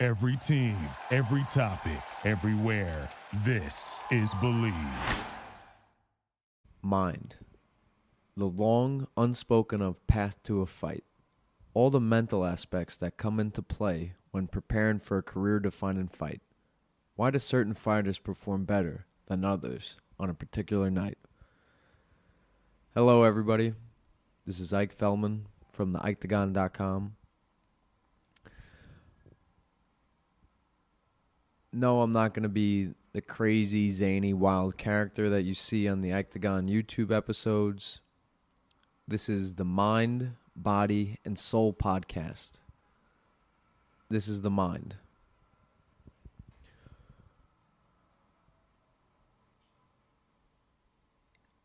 Every team, every topic, everywhere. This is Believe. Mind. The long, unspoken of path to a fight. All the mental aspects that come into play when preparing for a career defining fight. Why do certain fighters perform better than others on a particular night? Hello, everybody. This is Ike Feldman from the No, I'm not going to be the crazy, zany, wild character that you see on the Ikedagon YouTube episodes. This is the Mind, Body, and Soul podcast. This is the mind.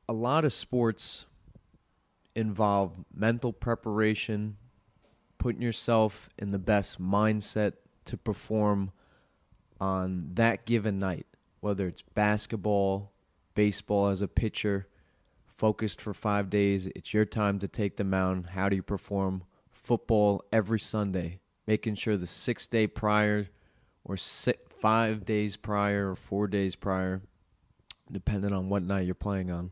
A lot of sports involve mental preparation, putting yourself in the best mindset to perform on that given night, whether it's basketball, baseball as a pitcher, focused for five days. It's your time to take the mound. How do you perform? Football every Sunday, making sure the six day prior or six, five days prior or four days prior, depending on what night you're playing on,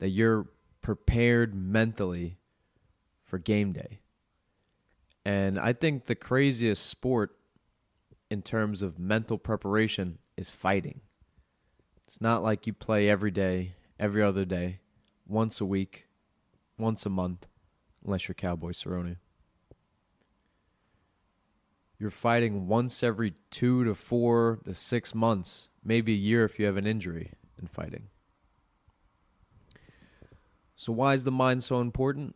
that you're prepared mentally for game day. And I think the craziest sport in terms of mental preparation is fighting. It's not like you play every day, every other day, once a week, once a month, unless you're Cowboy Cerrone. You're fighting once every two to four to six months, maybe a year if you have an injury in fighting. So, why is the mind so important?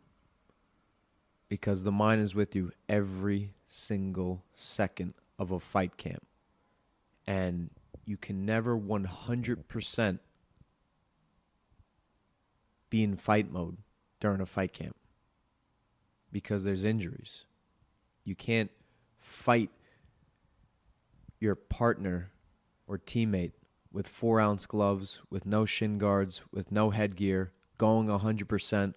Because the mind is with you every single second of a fight camp. And you can never 100% be in fight mode during a fight camp because there's injuries. You can't fight your partner or teammate with four ounce gloves, with no shin guards, with no headgear, going 100%,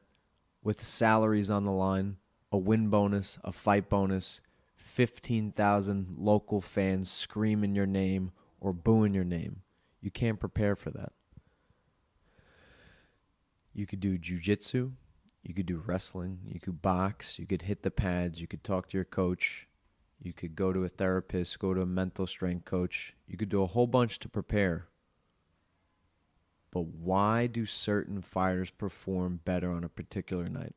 with salaries on the line, a win bonus, a fight bonus, 15,000 local fans screaming your name or booing your name. You can't prepare for that. You could do jujitsu, you could do wrestling, you could box, you could hit the pads, you could talk to your coach, you could go to a therapist, go to a mental strength coach. You could do a whole bunch to prepare. But why do certain fighters perform better on a particular night?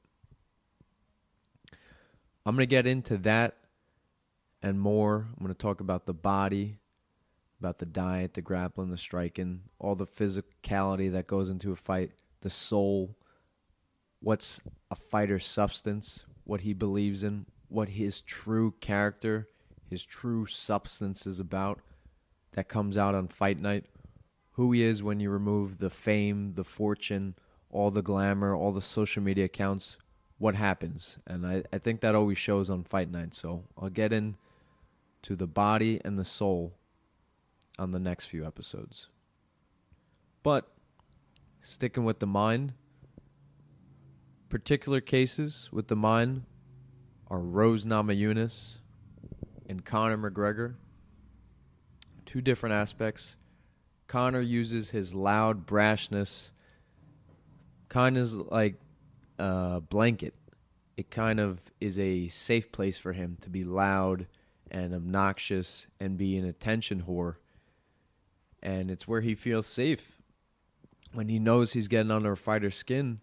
I'm going to get into that and more. I'm going to talk about the body, about the diet, the grappling, the striking, all the physicality that goes into a fight, the soul, what's a fighter's substance, what he believes in, what his true character, his true substance is about that comes out on fight night. Who he is when you remove the fame, the fortune, all the glamour, all the social media accounts, what happens. And I, I think that always shows on fight night. So I'll get into the body and the soul on the next few episodes. But sticking with the mind, particular cases with the mind are Rose Namajunas and Conor McGregor. Two different aspects. Conor uses his loud brashness kind of like a blanket. It kind of is a safe place for him to be loud and obnoxious and be an attention whore. And it's where he feels safe. When he knows he's getting under a fighter's skin,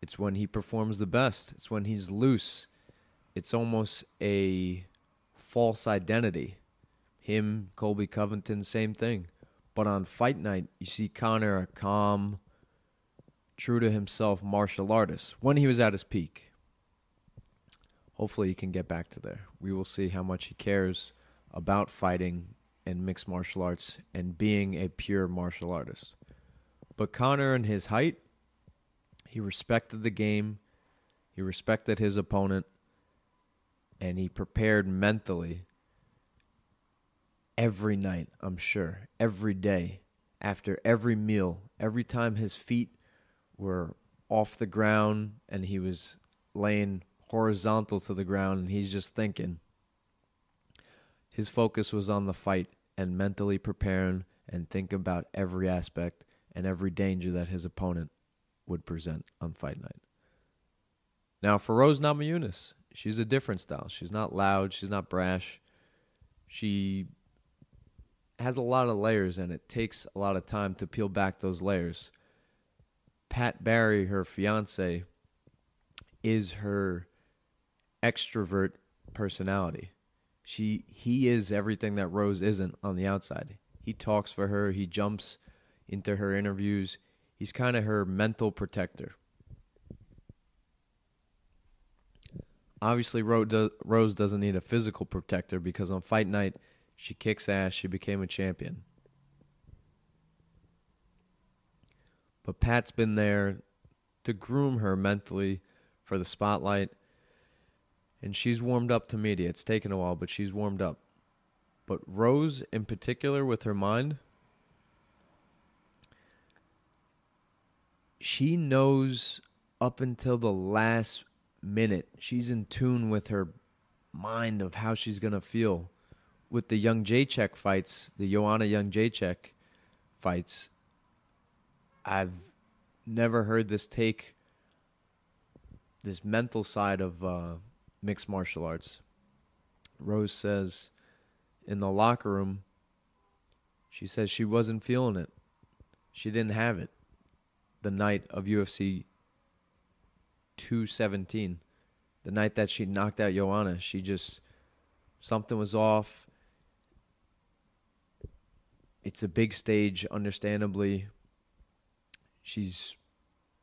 it's when he performs the best. It's when he's loose it's almost a false identity. Him, Colby Covington, same thing. But on fight night, you see Conor a calm, true to himself martial artist when he was at his peak. Hopefully, he can get back to there. We will see how much he cares about fighting and mixed martial arts and being a pure martial artist. But Conor and his height, he respected the game, he respected his opponent, and he prepared mentally every night, I'm sure, every day, after every meal, every time his feet were off the ground and he was laying horizontal to the ground and he's just thinking. His focus was on the fight and mentally preparing and think about every aspect and every danger that his opponent would present on fight night. Now, for Rose Namajunas, she's a different style. She's not loud. She's not brash. She has a lot of layers, and it takes a lot of time to peel back those layers. Pat Barry, her fiance, is her extrovert personality. She he is everything that Rose isn't on the outside. He talks for her, he jumps into her interviews. He's kind of her mental protector. Obviously, Rose doesn't need a physical protector because on fight night, she kicks ass. She became a champion. But Pat's been there to groom her mentally for the spotlight. And she's warmed up to media. It's taken a while, but she's warmed up. But Rose, in particular, with her mind, she knows up until the last minute. She's in tune with her mind of how she's going to feel. With the Jedrzejczyk fights, the Joanna Jedrzejczyk fights, I've never heard this take this mental side of uh, mixed martial arts. Rose says in the locker room, she says she wasn't feeling it. She didn't have it the night of UFC 217. The night that she knocked out Joanna, she just something was off. It's a big stage, understandably. She's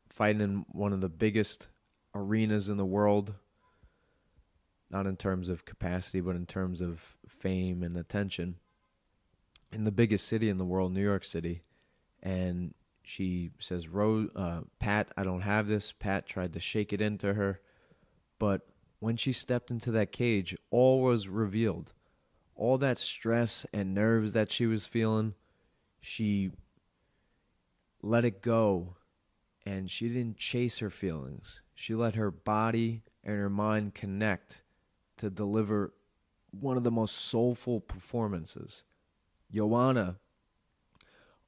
fighting in one of the biggest arenas in the world. Not in terms of capacity, but in terms of fame and attention. In the biggest city in the world, New York City. And she says, uh, Pat, I don't have this. Pat tried to shake it into her. But when she stepped into that cage, all was revealed. All that stress and nerves that she was feeling, she let it go. And she didn't chase her feelings. She let her body and her mind connect to deliver one of the most soulful performances. Joanna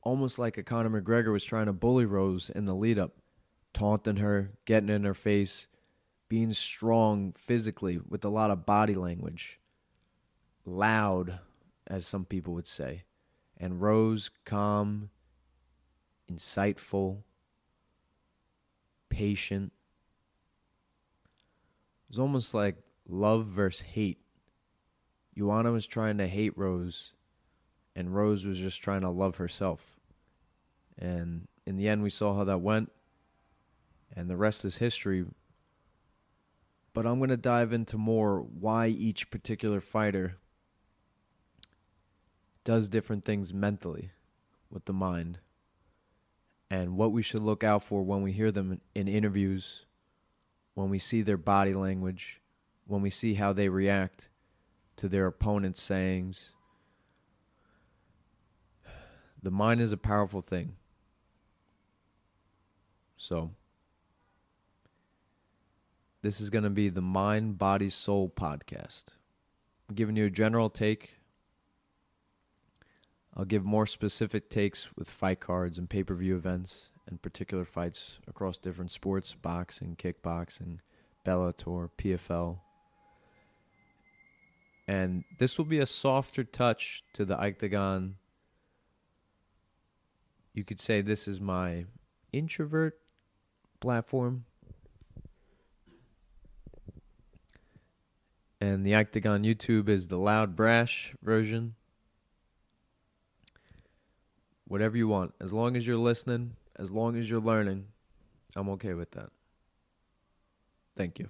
almost like a Conor McGregor was trying to bully Rose in the lead up, taunting her, getting in her face, being strong physically with a lot of body language, loud, as some people would say. And Rose, calm, insightful, patient. It was almost like love versus hate. Joanna was trying to hate Rose and Rose was just trying to love herself. And in the end, we saw how that went, and the rest is history. But I'm going to dive into more why each particular fighter does different things mentally with the mind, and what we should look out for when we hear them in interviews, when we see their body language, when we see how they react to their opponent's sayings the mind is a powerful thing. So, this is going to be the Mind, Body, Soul podcast. I'm giving you a general take. I'll give more specific takes with fight cards and pay per view events and particular fights across different sports boxing, kickboxing, Bellator, PFL. And this will be a softer touch to the Octagon you could say this is my introvert platform. And the Octagon YouTube is the loud brash version. Whatever you want. As long as you're listening, as long as you're learning, I'm okay with that. Thank you.